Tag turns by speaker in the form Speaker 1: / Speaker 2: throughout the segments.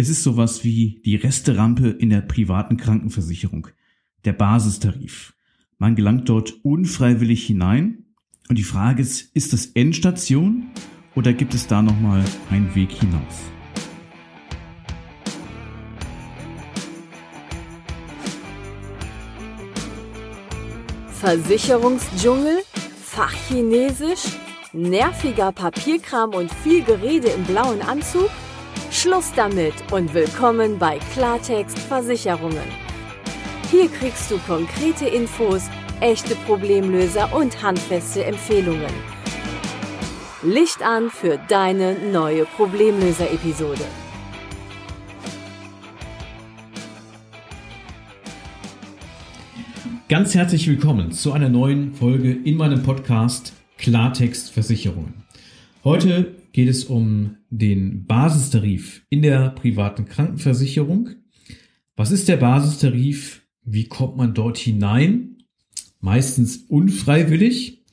Speaker 1: Es ist sowas wie die Resterampe in der privaten Krankenversicherung, der Basistarif. Man gelangt dort unfreiwillig hinein und die Frage ist, ist das Endstation oder gibt es da nochmal einen Weg hinaus?
Speaker 2: Versicherungsdschungel, Fachchinesisch, nerviger Papierkram und viel Gerede im blauen Anzug? Schluss damit und willkommen bei Klartext Versicherungen. Hier kriegst du konkrete Infos, echte Problemlöser und handfeste Empfehlungen. Licht an für deine neue Problemlöser-Episode.
Speaker 1: Ganz herzlich willkommen zu einer neuen Folge in meinem Podcast Klartext Versicherungen. Heute geht es um den Basistarif in der privaten Krankenversicherung. Was ist der Basistarif? Wie kommt man dort hinein? Meistens unfreiwillig.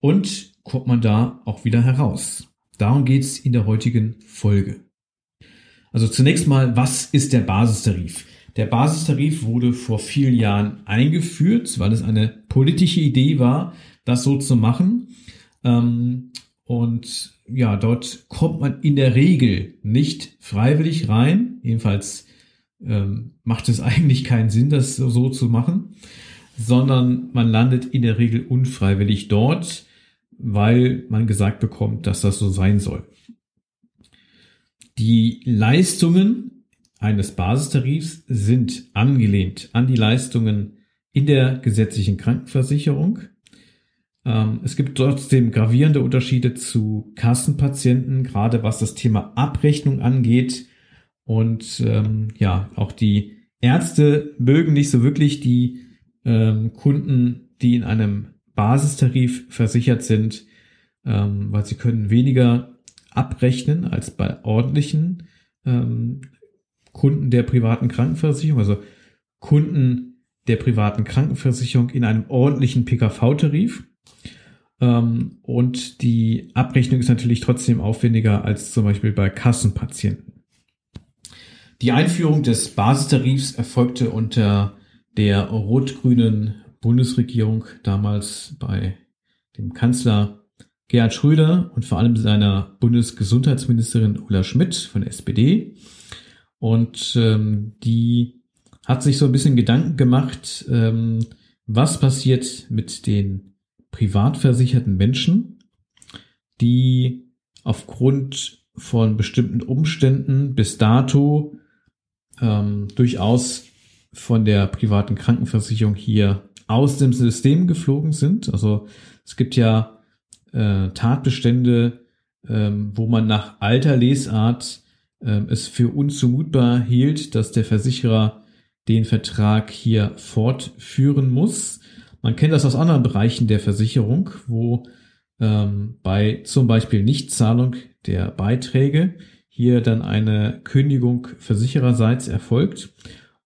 Speaker 1: Und kommt man da auch wieder heraus? Darum geht es in der heutigen Folge. Also zunächst mal, was ist der Basistarif? Der Basistarif wurde vor vielen Jahren eingeführt, weil es eine politische Idee war, das so zu machen. Ähm, und ja, dort kommt man in der Regel nicht freiwillig rein. Jedenfalls ähm, macht es eigentlich keinen Sinn, das so zu machen, sondern man landet in der Regel unfreiwillig dort, weil man gesagt bekommt, dass das so sein soll. Die Leistungen eines Basistarifs sind angelehnt an die Leistungen in der gesetzlichen Krankenversicherung. Ähm, es gibt trotzdem gravierende Unterschiede zu Kassenpatienten, gerade was das Thema Abrechnung angeht. Und ähm, ja, auch die Ärzte mögen nicht so wirklich die ähm, Kunden, die in einem Basistarif versichert sind, ähm, weil sie können weniger abrechnen als bei ordentlichen ähm, Kunden der privaten Krankenversicherung, also Kunden der privaten Krankenversicherung in einem ordentlichen PKV-Tarif. Ähm, und die Abrechnung ist natürlich trotzdem aufwendiger als zum Beispiel bei Kassenpatienten. Die Einführung des Basistarifs erfolgte unter der rot-grünen Bundesregierung damals bei dem Kanzler Gerhard Schröder und vor allem seiner Bundesgesundheitsministerin Ulla Schmidt von der SPD. Und ähm, die hat sich so ein bisschen Gedanken gemacht, ähm, was passiert mit den privat versicherten Menschen, die aufgrund von bestimmten Umständen bis dato ähm, durchaus von der privaten Krankenversicherung hier aus dem System geflogen sind. Also es gibt ja äh, Tatbestände, ähm, wo man nach alter Lesart ähm, es für unzumutbar hielt, dass der Versicherer den Vertrag hier fortführen muss. Man kennt das aus anderen Bereichen der Versicherung, wo ähm, bei zum Beispiel Nichtzahlung der Beiträge hier dann eine Kündigung versichererseits erfolgt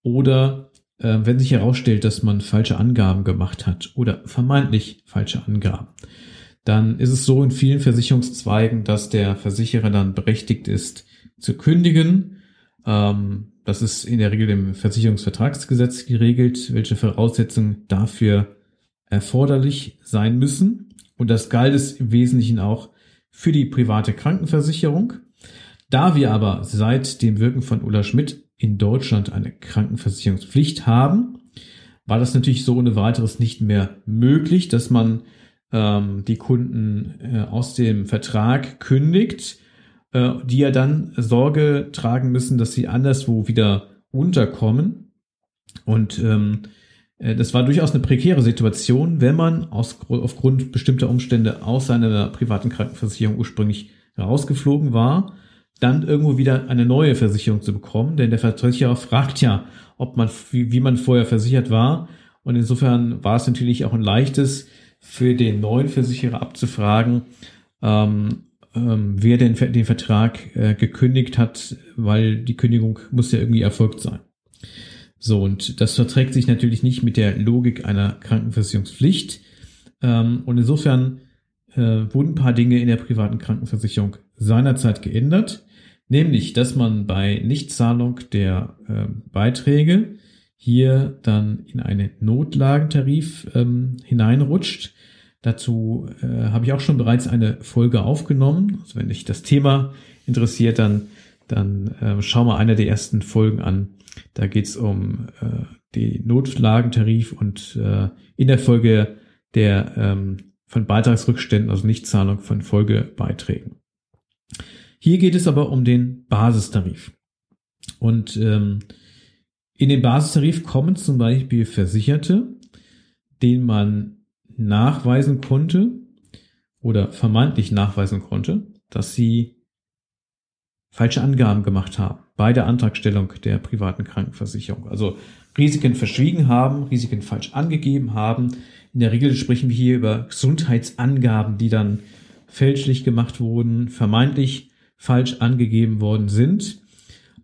Speaker 1: oder äh, wenn sich herausstellt, dass man falsche Angaben gemacht hat oder vermeintlich falsche Angaben, dann ist es so in vielen Versicherungszweigen, dass der Versicherer dann berechtigt ist, zu kündigen. Ähm, das ist in der Regel im Versicherungsvertragsgesetz geregelt, welche Voraussetzungen dafür erforderlich sein müssen. Und das galt es im Wesentlichen auch für die private Krankenversicherung. Da wir aber seit dem Wirken von Ulla Schmidt in Deutschland eine Krankenversicherungspflicht haben, war das natürlich so ohne weiteres nicht mehr möglich, dass man ähm, die Kunden äh, aus dem Vertrag kündigt äh, die ja dann Sorge tragen müssen, dass sie anderswo wieder unterkommen. Und ähm, äh, das war durchaus eine prekäre Situation, wenn man aus, aufgrund bestimmter Umstände aus seiner privaten Krankenversicherung ursprünglich rausgeflogen war, dann irgendwo wieder eine neue Versicherung zu bekommen, denn der Versicherer fragt ja, ob man, wie, wie man vorher versichert war. Und insofern war es natürlich auch ein leichtes für den neuen Versicherer abzufragen, ähm, ähm, wer denn den Vertrag äh, gekündigt hat, weil die Kündigung muss ja irgendwie erfolgt sein. So, und das verträgt sich natürlich nicht mit der Logik einer Krankenversicherungspflicht. Ähm, und insofern äh, wurden ein paar Dinge in der privaten Krankenversicherung seinerzeit geändert. Nämlich, dass man bei Nichtzahlung der äh, Beiträge hier dann in einen Notlagentarif ähm, hineinrutscht. Dazu äh, habe ich auch schon bereits eine Folge aufgenommen. Also wenn dich das Thema interessiert, dann, dann äh, schau mal eine der ersten Folgen an. Da geht's um äh, den Notlagentarif und äh, in der Folge der ähm, von Beitragsrückständen, also Nichtzahlung von Folgebeiträgen. Hier geht es aber um den Basistarif. Und ähm, in den Basistarif kommen zum Beispiel Versicherte, denen man nachweisen konnte oder vermeintlich nachweisen konnte, dass sie falsche Angaben gemacht haben bei der Antragstellung der privaten Krankenversicherung. Also Risiken verschwiegen haben, Risiken falsch angegeben haben. In der Regel sprechen wir hier über Gesundheitsangaben, die dann fälschlich gemacht wurden, vermeintlich falsch angegeben worden sind.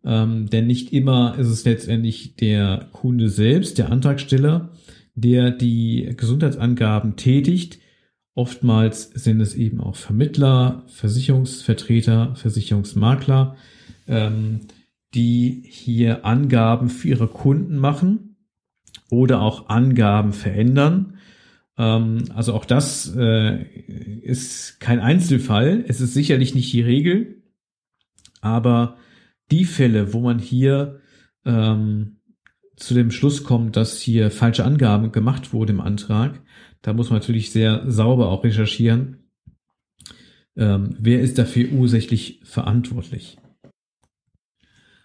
Speaker 1: Ähm, denn nicht immer ist es letztendlich der Kunde selbst, der Antragsteller, der die Gesundheitsangaben tätigt. Oftmals sind es eben auch Vermittler, Versicherungsvertreter, Versicherungsmakler, ähm, die hier Angaben für ihre Kunden machen oder auch Angaben verändern. Ähm, also auch das äh, ist kein Einzelfall. Es ist sicherlich nicht die Regel, aber die Fälle, wo man hier ähm, zu dem Schluss kommt, dass hier falsche Angaben gemacht wurde im Antrag, da muss man natürlich sehr sauber auch recherchieren. Ähm, wer ist dafür ursächlich verantwortlich?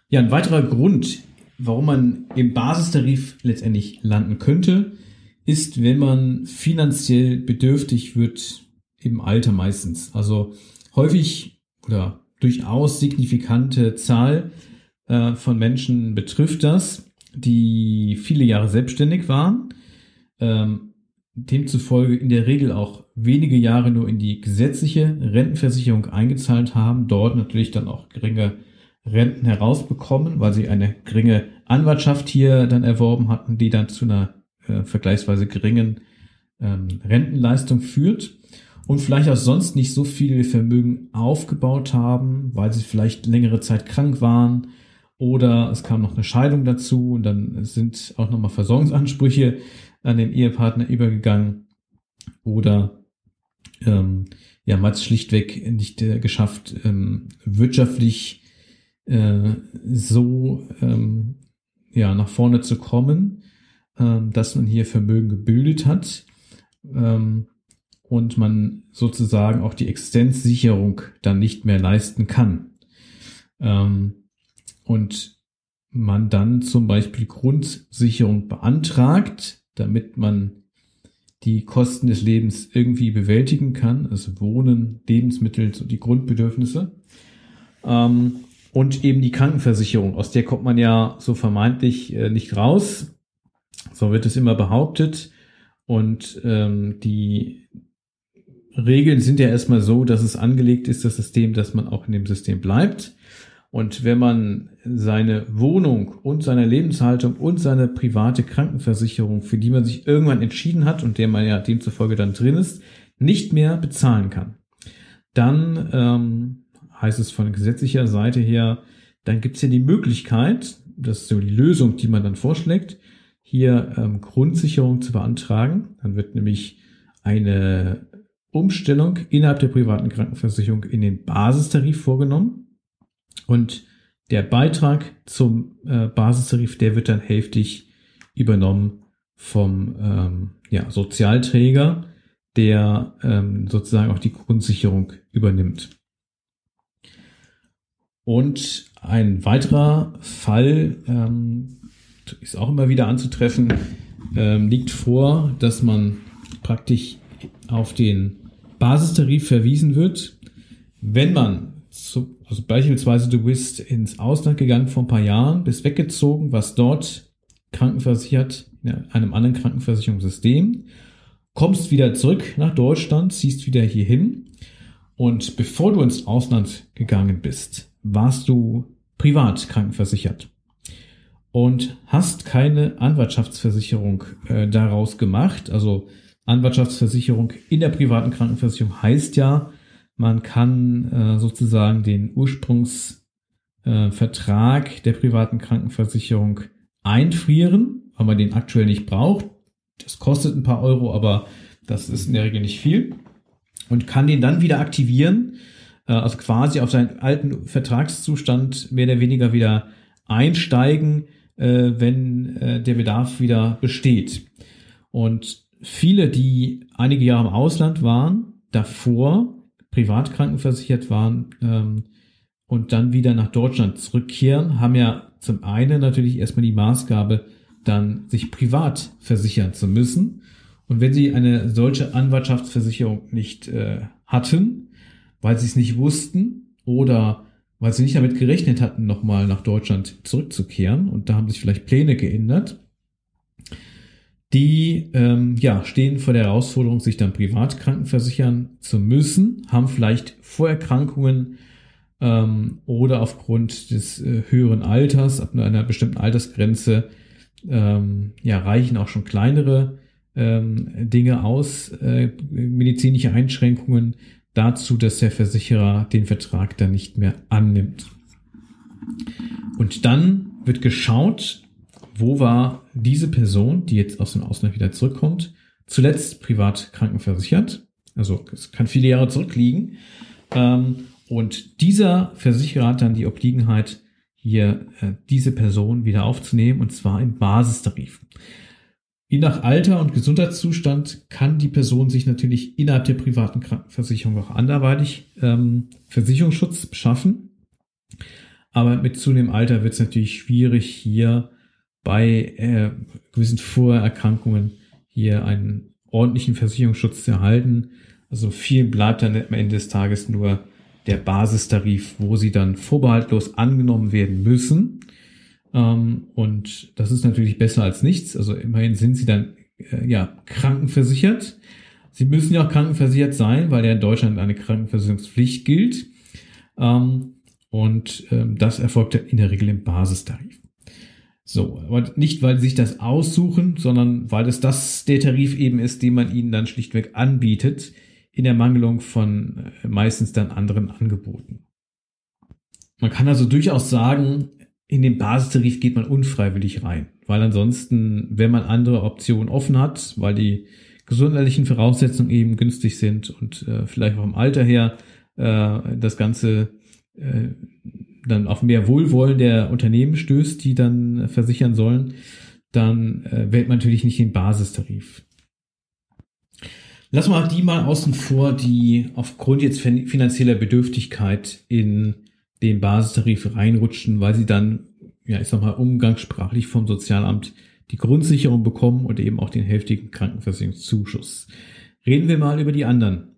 Speaker 1: Ja, ein weiterer Grund, warum man im Basistarif letztendlich landen könnte, ist, wenn man finanziell bedürftig wird im Alter meistens. Also häufig oder durchaus signifikante Zahl äh, von Menschen betrifft das, die viele Jahre selbstständig waren, ähm, demzufolge in der Regel auch wenige Jahre nur in die gesetzliche Rentenversicherung eingezahlt haben, dort natürlich dann auch geringe Renten herausbekommen, weil sie eine geringe Anwartschaft hier dann erworben hatten, die dann zu einer äh, vergleichsweise geringen ähm, Rentenleistung führt und vielleicht auch sonst nicht so viel Vermögen aufgebaut haben, weil sie vielleicht längere Zeit krank waren oder es kam noch eine Scheidung dazu und dann sind auch nochmal Versorgungsansprüche an den Ehepartner übergegangen oder ähm, ja, man hat es schlichtweg nicht äh, geschafft, ähm, wirtschaftlich äh, so ähm, ja, nach vorne zu kommen, ähm, dass man hier Vermögen gebildet hat. Ähm, und man sozusagen auch die Existenzsicherung dann nicht mehr leisten kann. Ähm, und man dann zum Beispiel Grundsicherung beantragt, damit man die Kosten des Lebens irgendwie bewältigen kann, also Wohnen, Lebensmittel, so die Grundbedürfnisse. Ähm, und eben die Krankenversicherung, aus der kommt man ja so vermeintlich äh, nicht raus. So wird es immer behauptet. Und ähm, die Regeln sind ja erstmal so, dass es angelegt ist, das System, dass man auch in dem System bleibt. Und wenn man seine Wohnung und seine Lebenshaltung und seine private Krankenversicherung, für die man sich irgendwann entschieden hat und der man ja demzufolge dann drin ist, nicht mehr bezahlen kann, dann ähm, heißt es von gesetzlicher Seite her, dann gibt es ja die Möglichkeit, das ist so die Lösung, die man dann vorschlägt, hier ähm, Grundsicherung zu beantragen. Dann wird nämlich eine Umstellung innerhalb der privaten Krankenversicherung in den Basistarif vorgenommen und der Beitrag zum äh, Basistarif, der wird dann hälftig übernommen vom ähm, ja, Sozialträger, der ähm, sozusagen auch die Grundsicherung übernimmt. Und ein weiterer Fall ähm, ist auch immer wieder anzutreffen, ähm, liegt vor, dass man praktisch auf den Basistarif verwiesen wird, wenn man zu, also beispielsweise du bist ins Ausland gegangen vor ein paar Jahren, bist weggezogen, was dort krankenversichert, in einem anderen Krankenversicherungssystem, kommst wieder zurück nach Deutschland, ziehst wieder hier hin. Und bevor du ins Ausland gegangen bist, warst du privat krankenversichert und hast keine Anwartschaftsversicherung äh, daraus gemacht, also Anwartschaftsversicherung in der privaten Krankenversicherung heißt ja, man kann äh, sozusagen den Ursprungs äh, der privaten Krankenversicherung einfrieren, weil man den aktuell nicht braucht. Das kostet ein paar Euro, aber das ist in der Regel nicht viel. Und kann den dann wieder aktivieren, äh, also quasi auf seinen alten Vertragszustand mehr oder weniger wieder einsteigen, äh, wenn äh, der Bedarf wieder besteht. Und viele, die einige Jahre im Ausland waren, davor privat krankenversichert waren ähm, und dann wieder nach Deutschland zurückkehren, haben ja zum einen natürlich erstmal die Maßgabe, dann sich privat versichern zu müssen. Und wenn sie eine solche Anwartschaftsversicherung nicht äh, hatten, weil sie es nicht wussten oder weil sie nicht damit gerechnet hatten, nochmal nach Deutschland zurückzukehren und da haben sich vielleicht Pläne geändert, die ähm, ja, stehen vor der Herausforderung, sich dann privat krankenversichern zu müssen, haben vielleicht Vorerkrankungen ähm, oder aufgrund des äh, höheren Alters, ab einer bestimmten Altersgrenze, ähm, ja, reichen auch schon kleinere ähm, Dinge aus, äh, medizinische Einschränkungen dazu, dass der Versicherer den Vertrag dann nicht mehr annimmt. Und dann wird geschaut, wo war diese Person, die jetzt aus dem Ausland wieder zurückkommt, zuletzt privat krankenversichert. Also es kann viele Jahre zurückliegen. Ähm, und dieser Versicherer hat dann die Obliegenheit, hier äh, diese Person wieder aufzunehmen, und zwar im Basistarif. Je nach Alter und Gesundheitszustand kann die Person sich natürlich innerhalb der privaten Krankenversicherung auch anderweitig ähm, Versicherungsschutz beschaffen. Aber mit zunehmendem Alter wird es natürlich schwierig, hier bei äh, gewissen Vorerkrankungen hier einen ordentlichen Versicherungsschutz zu erhalten. Also viel bleibt dann am Ende des Tages nur der Basistarif, wo sie dann vorbehaltlos angenommen werden müssen. Ähm, und das ist natürlich besser als nichts. Also immerhin sind sie dann äh, ja krankenversichert. Sie müssen ja auch krankenversichert sein, weil ja in Deutschland eine Krankenversicherungspflicht gilt. Ähm, und ähm, das erfolgt in der Regel im Basistarif. So, aber nicht, weil sie sich das aussuchen, sondern weil es das der Tarif eben ist, den man ihnen dann schlichtweg anbietet in der Mangelung von äh, meistens dann anderen Angeboten. Man kann also durchaus sagen, in den Basistarif geht man unfreiwillig rein, weil ansonsten, wenn man andere Optionen offen hat, weil die gesundheitlichen Voraussetzungen eben günstig sind und äh, vielleicht auch vom Alter her äh, das Ganze äh, dann auf mehr Wohlwollen der Unternehmen stößt, die dann versichern sollen, dann äh, wählt man natürlich nicht den Basistarif. Lass mal die mal außen vor, die aufgrund jetzt finanzieller Bedürftigkeit in den Basistarif reinrutschen, weil sie dann, ja, ich sag mal, umgangssprachlich vom Sozialamt die Grundsicherung bekommen und eben auch den hälftigen Krankenversicherungszuschuss. Reden wir mal über die anderen.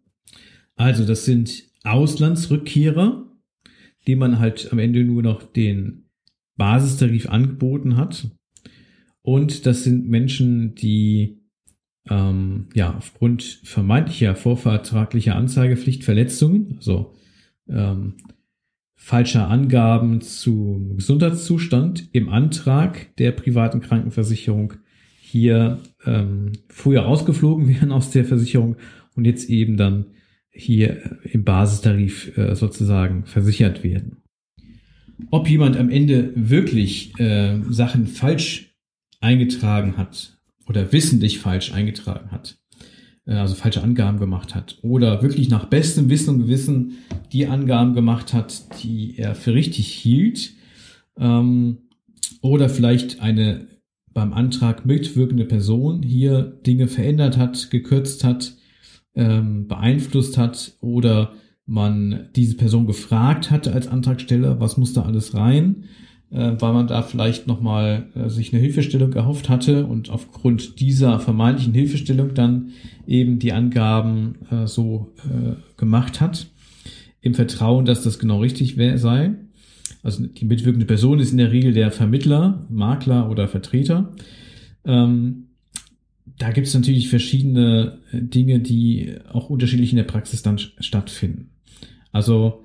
Speaker 1: Also, das sind Auslandsrückkehrer, die man halt am Ende nur noch den Basistarif angeboten hat. Und das sind Menschen, die ähm, ja, aufgrund vermeintlicher vorvertraglicher Anzeigepflichtverletzungen, also ähm, falscher Angaben zum Gesundheitszustand im Antrag der privaten Krankenversicherung hier ähm, früher rausgeflogen wären aus der Versicherung und jetzt eben dann hier im Basistarif äh, sozusagen versichert werden. Ob jemand am Ende wirklich äh, Sachen falsch eingetragen hat, oder wissentlich falsch eingetragen hat, äh, also falsche Angaben gemacht hat oder wirklich nach bestem Wissen und Gewissen die Angaben gemacht hat, die er für richtig hielt ähm, oder vielleicht eine beim Antrag mitwirkende Person hier Dinge verändert hat, gekürzt hat, ähm, beeinflusst hat oder man diese Person gefragt hatte als Antragsteller, was muss da alles rein äh, weil man da vielleicht nochmal äh, sich eine Hilfestellung erhofft hatte und aufgrund dieser vermeintlichen Hilfestellung dann eben die Angaben äh, so äh, gemacht hat, im Vertrauen, dass das genau richtig sei. Also die mitwirkende Person ist in der Regel der Vermittler, Makler oder Vertreter. Ähm, da gibt es natürlich verschiedene äh, Dinge, die auch unterschiedlich in der Praxis dann stattfinden. Also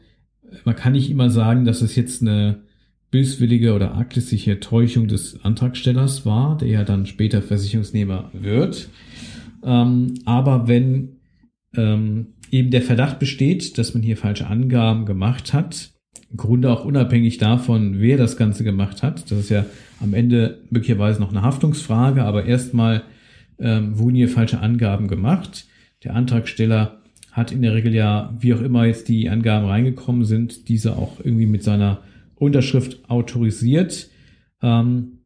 Speaker 1: man kann nicht immer sagen, dass es jetzt eine böswillige oder arglistige Täuschung des Antragstellers war, der ja dann später Versicherungsnehmer wird. Ähm, aber wenn ähm, eben der Verdacht besteht, dass man hier falsche Angaben gemacht hat, im Grunde auch unabhängig davon, wer das Ganze gemacht hat. Das ist ja am Ende möglicherweise noch eine Haftungsfrage, aber erstmal ähm, wurden hier falsche Angaben gemacht. Der Antragsteller hat in der Regel ja, wie auch immer jetzt die Angaben reingekommen sind, diese auch irgendwie mit seiner Unterschrift autorisiert. Ähm,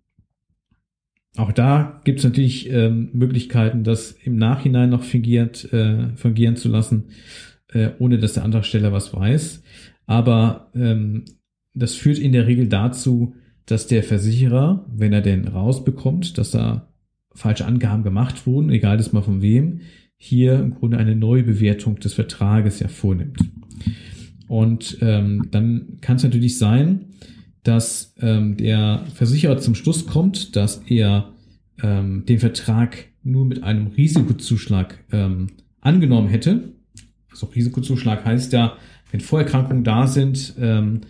Speaker 1: auch da gibt es natürlich ähm, Möglichkeiten, das im Nachhinein noch fingiert, äh, fungieren zu lassen, äh, ohne dass der Antragsteller was weiß. Aber ähm, das führt in der Regel dazu, dass der Versicherer, wenn er denn rausbekommt, dass da falsche Angaben gemacht wurden, egal das mal von wem, hier im Grunde eine Neubewertung des Vertrages ja vornimmt. Und ähm, dann kann es natürlich sein, dass ähm, der Versicherer zum Schluss kommt, dass er ähm, den Vertrag nur mit einem Risikozuschlag ähm, angenommen hätte. Also Risikozuschlag heißt ja, wenn Vorerkrankungen da sind, ähm,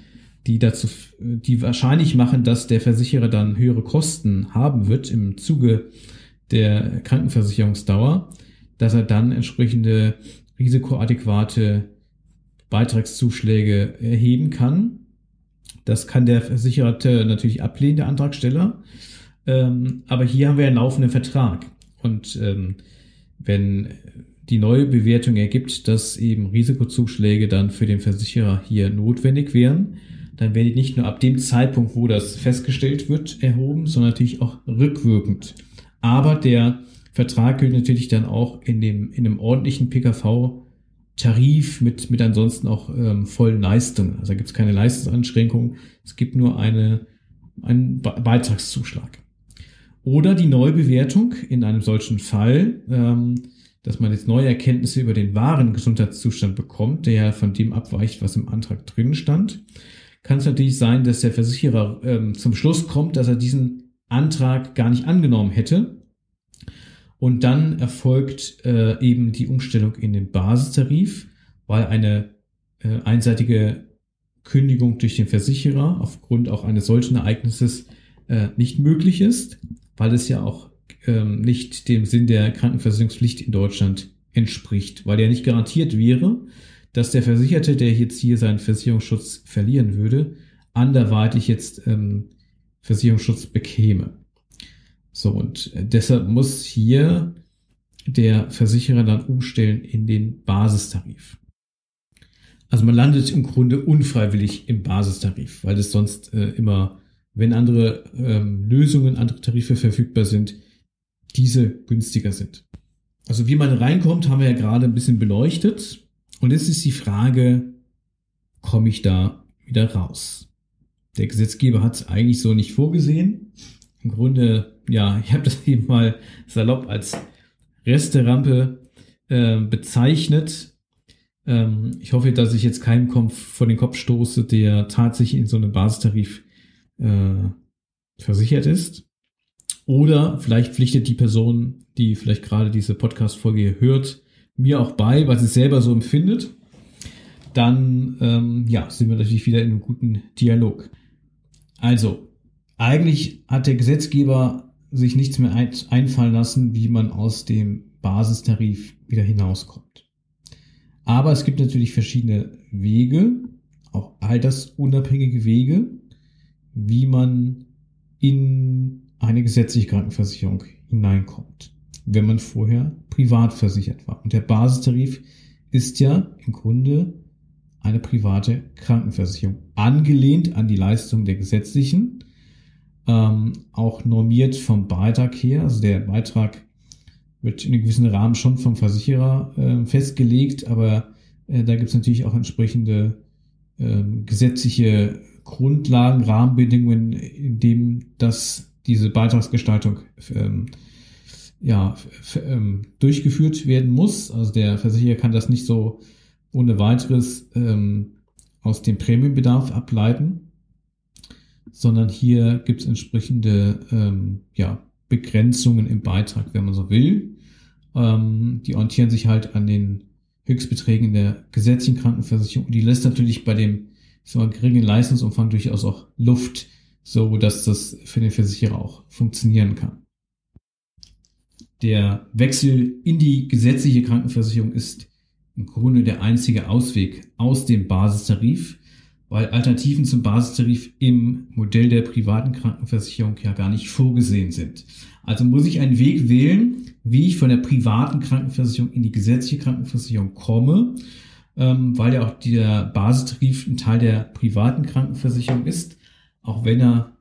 Speaker 1: die dazu, die wahrscheinlich machen, dass der Versicherer dann höhere Kosten haben wird im Zuge der Krankenversicherungsdauer, dass er dann entsprechende risikoadäquate Beitragszuschläge erheben kann. Das kann der Versicherte natürlich ablehnen, der Antragsteller. Ähm, aber hier haben wir einen laufenden Vertrag. Und ähm, wenn die neue Bewertung ergibt, dass eben Risikozuschläge dann für den Versicherer hier notwendig wären, dann werden die nicht nur ab dem Zeitpunkt, wo das festgestellt wird, erhoben, sondern natürlich auch rückwirkend. Aber der Vertrag gilt natürlich dann auch in dem in einem ordentlichen PKV-Tarif mit mit ansonsten auch ähm, vollen Leistungen. Also da gibt es keine Leistungsanschränkung. Es gibt nur eine einen Be Beitragszuschlag. Oder die Neubewertung in einem solchen Fall, ähm, dass man jetzt neue Erkenntnisse über den wahren Gesundheitszustand bekommt, der ja von dem abweicht, was im Antrag drin stand, kann es natürlich sein, dass der Versicherer ähm, zum Schluss kommt, dass er diesen Antrag gar nicht angenommen hätte. Und dann erfolgt äh, eben die Umstellung in den Basistarif, weil eine äh, einseitige Kündigung durch den Versicherer aufgrund auch eines solchen Ereignisses äh, nicht möglich ist weil es ja auch ähm, nicht dem Sinn der Krankenversicherungspflicht in Deutschland entspricht, weil ja nicht garantiert wäre, dass der Versicherte, der jetzt hier seinen Versicherungsschutz verlieren würde, anderweitig jetzt ähm, Versicherungsschutz bekäme. So, und äh, deshalb muss hier der Versicherer dann umstellen in den Basistarif. Also man landet im Grunde unfreiwillig im Basistarif, weil es sonst äh, immer wenn andere ähm, Lösungen, andere Tarife verfügbar sind, diese günstiger sind. Also wie man reinkommt, haben wir ja gerade ein bisschen beleuchtet. Und jetzt ist die Frage, komme ich da wieder raus? Der Gesetzgeber hat es eigentlich so nicht vorgesehen. Im Grunde, ja, ich habe das eben mal salopp als Resterampe äh, bezeichnet. Ähm, ich hoffe, dass ich jetzt keinem Kopf vor den Kopf stoße, der tatsächlich in so einem Basistarif äh, versichert ist. Oder vielleicht pflichtet die Person, die vielleicht gerade diese Podcast-Folge hört, mir auch bei, was sie selber so empfindet. Dann ähm, ja, sind wir natürlich wieder in einem guten Dialog. Also, eigentlich hat der Gesetzgeber sich nichts mehr einfallen lassen, wie man aus dem Basistarif wieder hinauskommt. Aber es gibt natürlich verschiedene Wege, auch altersunabhängige Wege, wie man in eine gesetzliche Krankenversicherung hineinkommt, wenn man vorher privat versichert war. Und der Basistarif ist ja im Grunde eine private Krankenversicherung, angelehnt an die Leistung der gesetzlichen, ähm, auch normiert vom Beitrag her. Also der Beitrag wird in einem gewissen Rahmen schon vom Versicherer äh, festgelegt, aber äh, da gibt es natürlich auch entsprechende äh, gesetzliche Grundlagen, Rahmenbedingungen, in dem das diese Beitragsgestaltung ähm, ja, ähm, durchgeführt werden muss. Also der Versicherer kann das nicht so ohne weiteres ähm, aus dem Prämienbedarf ableiten, sondern hier gibt es entsprechende ähm, ja, Begrenzungen im Beitrag, wenn man so will. Ähm, die orientieren sich halt an den Höchstbeträgen der gesetzlichen Krankenversicherung. Die lässt natürlich bei dem so geringen Leistungsumfang durchaus auch Luft, so dass das für den Versicherer auch funktionieren kann. Der Wechsel in die gesetzliche Krankenversicherung ist im Grunde der einzige Ausweg aus dem Basistarif, weil Alternativen zum Basistarif im Modell der privaten Krankenversicherung ja gar nicht vorgesehen sind. Also muss ich einen Weg wählen, wie ich von der privaten Krankenversicherung in die gesetzliche Krankenversicherung komme, ähm, weil ja auch der Basistarif ein Teil der privaten Krankenversicherung ist, auch wenn er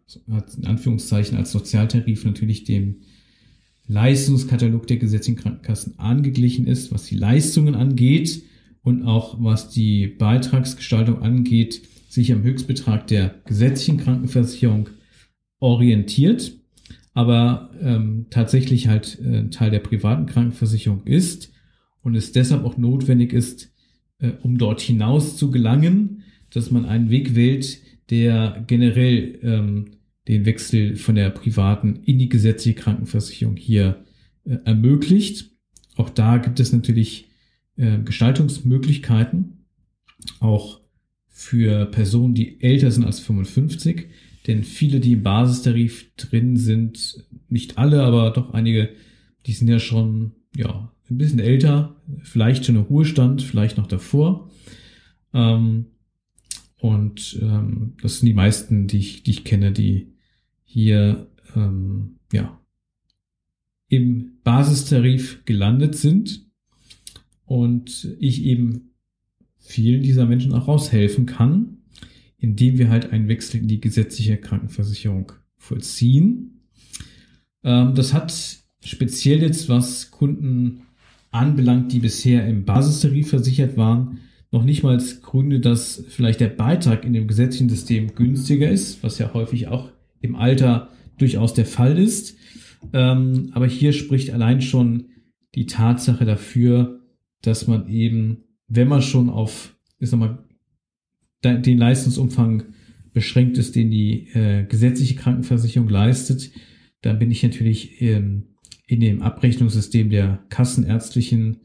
Speaker 1: in Anführungszeichen als Sozialtarif natürlich dem Leistungskatalog der gesetzlichen Krankenkassen angeglichen ist, was die Leistungen angeht und auch was die Beitragsgestaltung angeht, sich am Höchstbetrag der gesetzlichen Krankenversicherung orientiert, aber ähm, tatsächlich halt äh, Teil der privaten Krankenversicherung ist und es deshalb auch notwendig ist, äh, um dort hinaus zu gelangen, dass man einen Weg wählt, der generell ähm, den Wechsel von der privaten in die gesetzliche Krankenversicherung hier äh, ermöglicht. Auch da gibt es natürlich äh, Gestaltungsmöglichkeiten, auch für Personen, die älter sind als 55. Denn viele, die im Basistarif drin sind, nicht alle, aber doch einige, die sind ja schon ja ein bisschen älter, vielleicht schon im Ruhestand, vielleicht noch davor. Ähm, und ähm, das sind die meisten, die ich, die ich kenne, die hier ähm, ja im Basistarif gelandet sind und ich eben vielen dieser Menschen auch raushelfen kann, indem wir halt einen Wechsel in die gesetzliche Krankenversicherung vollziehen. Ähm, das hat speziell jetzt, was Kunden anbelangt, die bisher im Basistarif versichert waren, noch nicht mal Gründe, dass vielleicht der Beitrag in dem gesetzlichen System günstiger ist, was ja häufig auch im Alter durchaus der Fall ist. Ähm, aber hier spricht allein schon die Tatsache dafür, dass man eben, wenn man schon auf, ich sag mal, den Leistungsumfang beschränkt ist, den die äh, gesetzliche Krankenversicherung leistet, dann bin ich natürlich ähm, in dem Abrechnungssystem der kassenärztlichen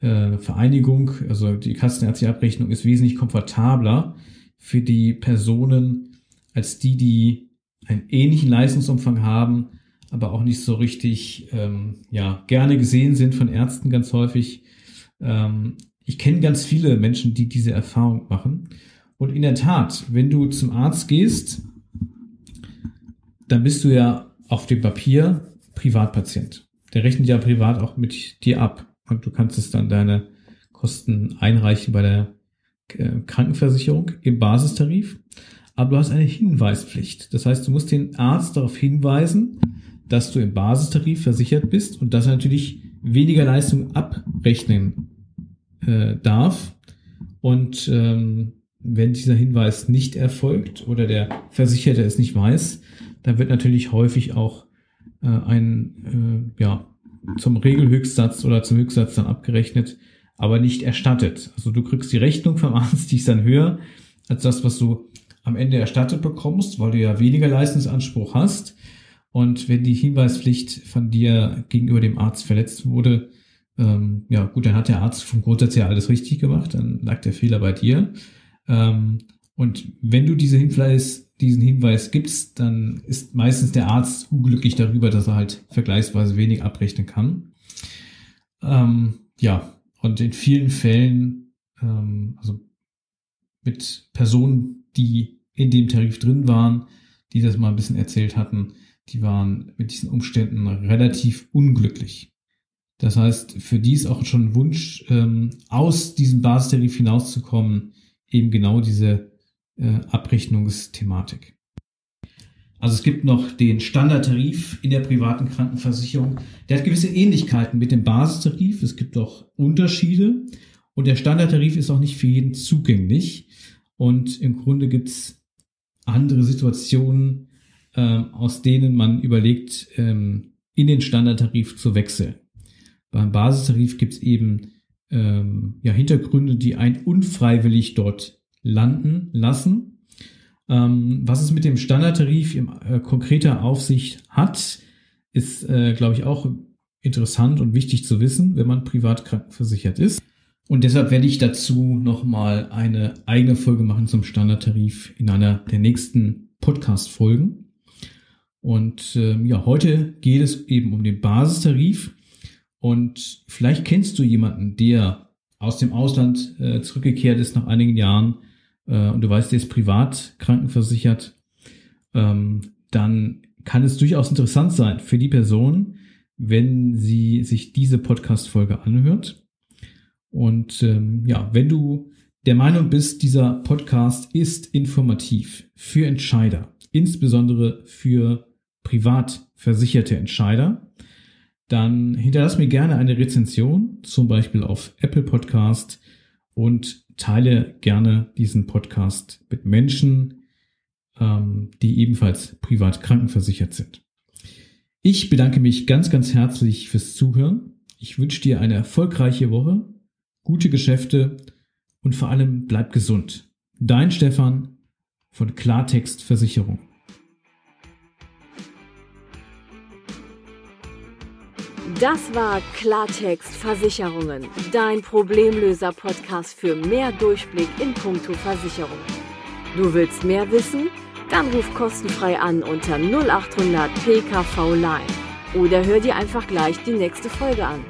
Speaker 1: äh, Vereinigung, also die kassenärztliche Abrechnung ist wesentlich komfortabler für die Personen als die, die einen ähnlichen Leistungsumfang haben, aber auch nicht so richtig ähm, ja gerne gesehen sind von Ärzten ganz häufig. Ähm, ich kenne ganz viele Menschen, die diese Erfahrung machen. Und in der Tat, wenn du zum Arzt gehst, dann bist du ja auf dem Papier Privatpatient. Der rechnet ja privat auch mit dir ab. Und du kannst es dann deine Kosten einreichen bei der äh, Krankenversicherung im Basistarif aber du hast eine Hinweispflicht. Das heißt, du musst den Arzt darauf hinweisen, dass du im Basistarif versichert bist und dass er natürlich weniger Leistung abrechnen äh, darf. Und ähm, wenn dieser Hinweis nicht erfolgt oder der Versicherte es nicht weiß, dann wird natürlich häufig auch äh, ein äh, ja zum Regelhöchstsatz oder zum Höchstsatz dann abgerechnet, aber nicht erstattet. Also du kriegst die Rechnung vom Arzt, die ist dann höher als das, was du am Ende erstattet bekommst, weil du ja weniger Leistungsanspruch hast. Und wenn die Hinweispflicht von dir gegenüber dem Arzt verletzt wurde, ähm, ja gut, dann hat der Arzt vom Grundsatz her alles richtig gemacht, dann lag der Fehler bei dir. Ähm, und wenn du diese Hinweis, diesen Hinweis gibst, dann ist meistens der Arzt unglücklich darüber, dass er halt vergleichsweise wenig abrechnen kann. Ähm, ja, und in vielen Fällen, ähm, also mit Personen, die in dem Tarif drin waren, die das mal ein bisschen erzählt hatten, die waren mit diesen Umständen relativ unglücklich. Das heißt, für die ist auch schon ein Wunsch, ähm, aus diesem Basistarif hinauszukommen, eben genau diese äh, Abrechnungsthematik. Also es gibt noch den Standardtarif in der privaten Krankenversicherung. Der hat gewisse Ähnlichkeiten mit dem Basistarif. Es gibt auch Unterschiede. Und der Standardtarif ist auch nicht für jeden zugänglich. Und im Grunde gibt's andere Situationen, ähm, aus denen man überlegt, ähm, in den Standardtarif zu wechseln. Beim Basistarif gibt's eben ähm, ja, Hintergründe, die einen unfreiwillig dort landen lassen. Ähm, was es mit dem Standardtarif in äh, konkreter Aufsicht hat, ist, äh, glaube ich, auch interessant und wichtig zu wissen, wenn man privat krankenversichert ist. Und deshalb werde ich dazu nochmal eine eigene Folge machen zum Standardtarif in einer der nächsten Podcast-Folgen. Und ähm, ja, heute geht es eben um den Basistarif. Und vielleicht kennst du jemanden, der aus dem Ausland äh, zurückgekehrt ist nach einigen Jahren äh, und du weißt, der ist privat krankenversichert, ähm, dann kann es durchaus interessant sein für die Person, wenn sie sich diese Podcast-Folge anhört. Und ähm, ja, wenn du der Meinung bist, dieser Podcast ist informativ für Entscheider, insbesondere für privat versicherte Entscheider, dann hinterlass mir gerne eine Rezension, zum Beispiel auf Apple Podcast und teile gerne diesen Podcast mit Menschen, ähm, die ebenfalls privat krankenversichert sind. Ich bedanke mich ganz, ganz herzlich fürs Zuhören. Ich wünsche dir eine erfolgreiche Woche, gute Geschäfte und vor allem bleib gesund. Dein Stefan von Klartext Versicherung.
Speaker 2: Das war Klartext Versicherungen, dein Problemlöser-Podcast für mehr Durchblick in puncto Versicherung. Du willst mehr wissen? Dann ruf kostenfrei an unter 0800 PKV Line oder hör dir einfach gleich die nächste Folge an.